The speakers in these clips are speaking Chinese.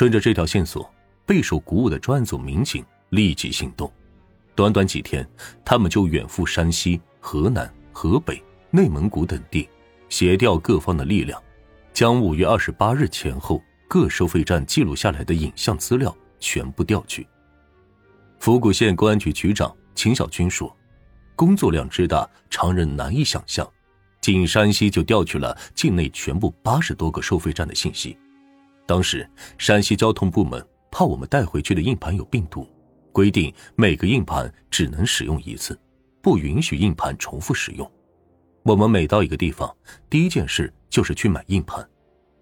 顺着这条线索，备受鼓舞的专案组民警立即行动。短短几天，他们就远赴山西、河南、河北、内蒙古等地，协调各方的力量，将五月二十八日前后各收费站记录下来的影像资料全部调取。府谷县公安局局长秦小军说：“工作量之大，常人难以想象。仅山西就调取了境内全部八十多个收费站的信息。当时，山西交通部门怕我们带回去的硬盘有病毒。”规定每个硬盘只能使用一次，不允许硬盘重复使用。我们每到一个地方，第一件事就是去买硬盘。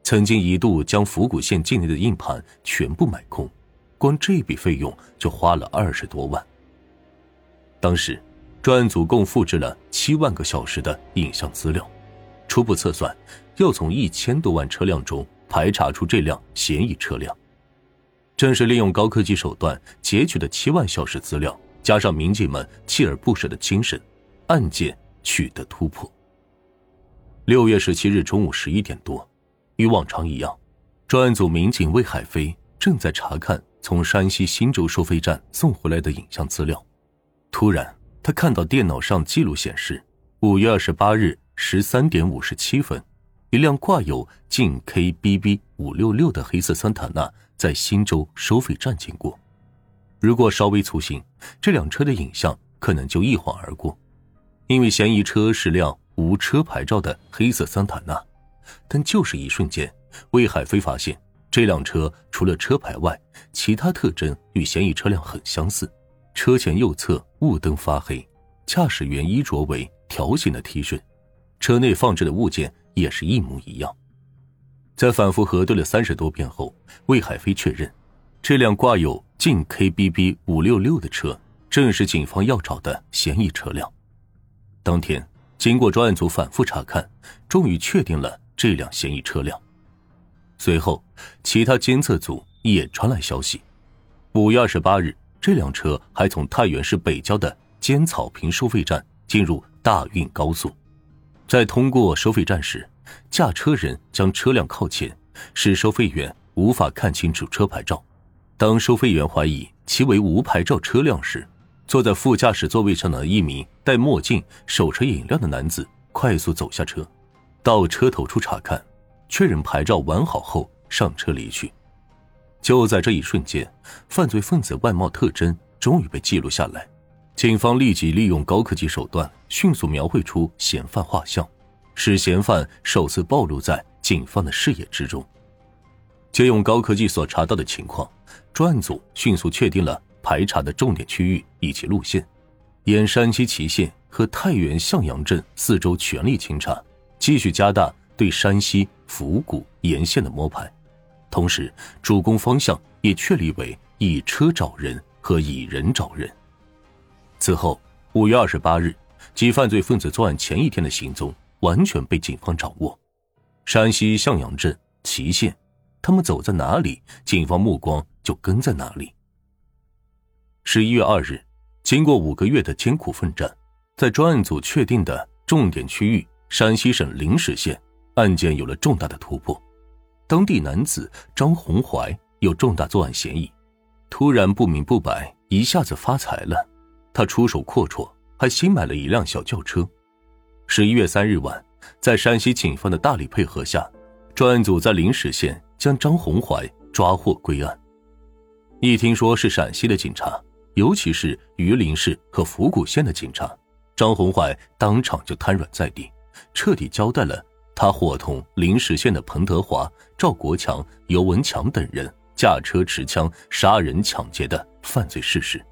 曾经一度将府谷县境内的硬盘全部买空，光这笔费用就花了二十多万。当时，专案组共复制了七万个小时的影像资料，初步测算，要从一千多万车辆中排查出这辆嫌疑车辆。正是利用高科技手段截取的七万小时资料，加上民警们锲而不舍的精神，案件取得突破。六月十七日中午十一点多，与往常一样，专案组民警魏海飞正在查看从山西忻州收费站送回来的影像资料。突然，他看到电脑上记录显示，五月二十八日十三点五十七分，一辆挂有晋 KBB 五六六的黑色桑塔纳。在忻州收费站经过，如果稍微粗心，这辆车的影像可能就一晃而过，因为嫌疑车是辆无车牌照的黑色桑塔纳。但就是一瞬间，魏海飞发现这辆车除了车牌外，其他特征与嫌疑车辆很相似：车前右侧雾灯发黑，驾驶员衣着为条形的 T 恤，车内放置的物件也是一模一样。在反复核对了三十多遍后，魏海飞确认，这辆挂有晋 KBB 五六六的车正是警方要找的嫌疑车辆。当天，经过专案组反复查看，终于确定了这辆嫌疑车辆。随后，其他监测组也传来消息：五月二十八日，这辆车还从太原市北郊的尖草坪收费站进入大运高速，在通过收费站时。驾车人将车辆靠前，使收费员无法看清楚车牌照。当收费员怀疑其为无牌照车辆时，坐在副驾驶座位上的一名戴墨镜、手持饮料的男子快速走下车，到车头处查看，确认牌照完好后上车离去。就在这一瞬间，犯罪分子外貌特征终于被记录下来。警方立即利用高科技手段，迅速描绘出嫌犯画像。使嫌犯首次暴露在警方的视野之中。借用高科技所查到的情况，专案组迅速确定了排查的重点区域以及路线，沿山西祁县和太原向阳镇四周全力清查，继续加大对山西府谷沿线的摸排，同时主攻方向也确立为以车找人和以人找人。此后，五月二十八日，即犯罪分子作案前一天的行踪。完全被警方掌握。山西向阳镇、祁县，他们走在哪里，警方目光就跟在哪里。十一月二日，经过五个月的艰苦奋战，在专案组确定的重点区域山西省灵石县，案件有了重大的突破。当地男子张红怀有重大作案嫌疑，突然不明不白，一下子发财了。他出手阔绰，还新买了一辆小轿车。十一月三日晚，在山西警方的大力配合下，专案组在灵石县将张红怀抓获归案。一听说是陕西的警察，尤其是榆林市和府谷县的警察，张红怀当场就瘫软在地，彻底交代了他伙同灵石县的彭德华、赵国强、尤文强等人驾车持枪杀人抢劫的犯罪事实。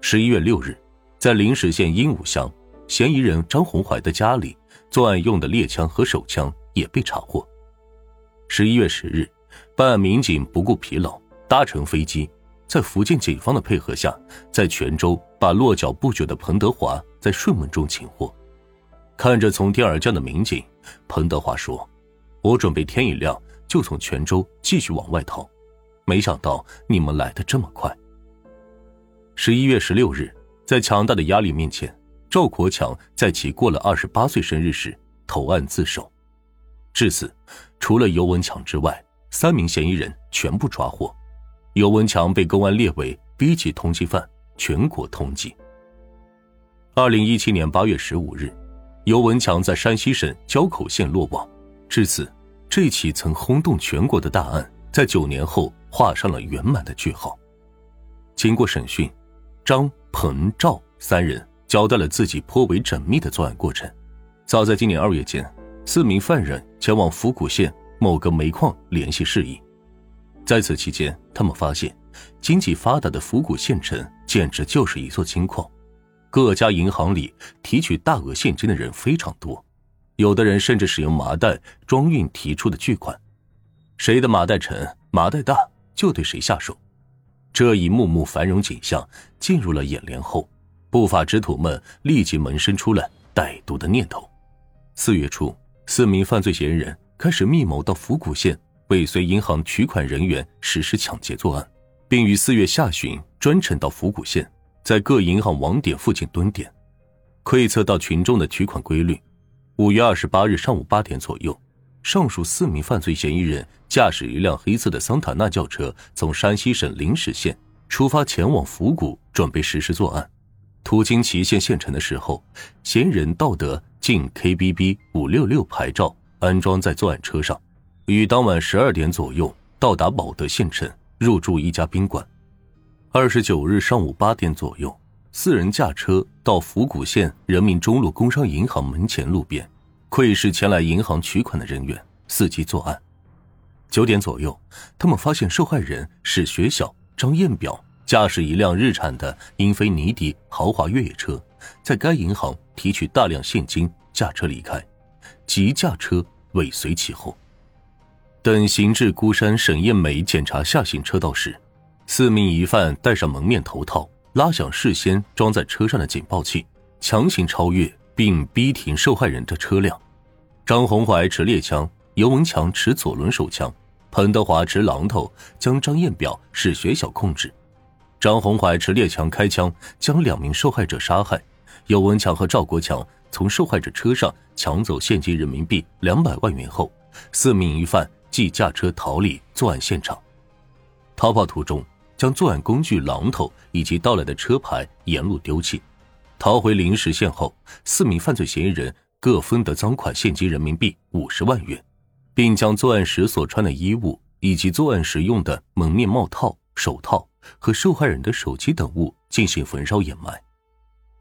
十一月六日，在灵石县鹦鹉乡。嫌疑人张红怀的家里，作案用的猎枪和手枪也被查获。十一月十日，办案民警不顾疲劳，搭乘飞机，在福建警方的配合下，在泉州把落脚不久的彭德华在顺门中擒获。看着从天而降的民警，彭德华说：“我准备天一亮就从泉州继续往外逃，没想到你们来的这么快。”十一月十六日，在强大的压力面前。赵国强在其过了二十八岁生日时投案自首，至此，除了尤文强之外，三名嫌疑人全部抓获。尤文强被公安列为 B 级通缉犯，全国通缉。二零一七年八月十五日，尤文强在山西省交口县落网。至此，这起曾轰动全国的大案，在九年后画上了圆满的句号。经过审讯，张、彭、赵三人交代了自己颇为缜密的作案过程。早在今年二月间，四名犯人前往府谷县某个煤矿联系事宜。在此期间，他们发现，经济发达的府谷县城简直就是一座金矿，各家银行里提取大额现金的人非常多，有的人甚至使用麻袋装运提出的巨款，谁的麻袋沉、麻袋大，就对谁下手。这一幕幕繁荣景象进入了眼帘后，不法之徒们立即萌生出了歹毒的念头。四月初，四名犯罪嫌疑人开始密谋到府谷县。尾随银行取款人员实施抢劫作案，并于四月下旬专程到府谷县，在各银行网点附近蹲点，窥测到群众的取款规律。五月二十八日上午八点左右，上述四名犯罪嫌疑人驾驶一辆黑色的桑塔纳轿车，从山西省临石县出发前往府谷，准备实施作案。途经祁县县城的时候，嫌疑人盗得晋 KBB 五六六牌照，安装在作案车上。于当晚十二点左右到达保德县城，入住一家宾馆。二十九日上午八点左右，四人驾车到府谷县人民中路工商银行门前路边，窥视前来银行取款的人员，伺机作案。九点左右，他们发现受害人史学晓、张艳表驾驶一辆日产的英菲尼迪豪华越野车，在该银行提取大量现金，驾车离开，即驾车尾随其后。等行至孤山沈艳美检查下行车道时，四名疑犯戴上蒙面头套，拉响事先装在车上的警报器，强行超越并逼停受害人的车辆。张红怀持猎枪，尤文强持左轮手枪，彭德华持榔头将张艳表、史学晓控制。张红怀持猎枪开枪，将两名受害者杀害。尤文强和赵国强从受害者车上抢走现金人民币两百万元后，四名疑犯。即驾车逃离作案现场，逃跑途中将作案工具榔头以及盗来的车牌沿路丢弃。逃回临时县后，四名犯罪嫌疑人各分得赃款现金人民币五十万元，并将作案时所穿的衣物以及作案时用的蒙面帽套、手套和受害人的手机等物进行焚烧掩埋。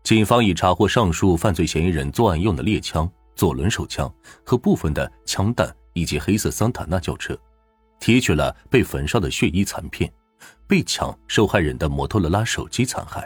警方已查获上述犯罪嫌疑人作案用的猎枪、左轮手枪和部分的枪弹。以及黑色桑塔纳轿车，提取了被焚烧的血衣残片，被抢受害人的摩托罗拉手机残骸。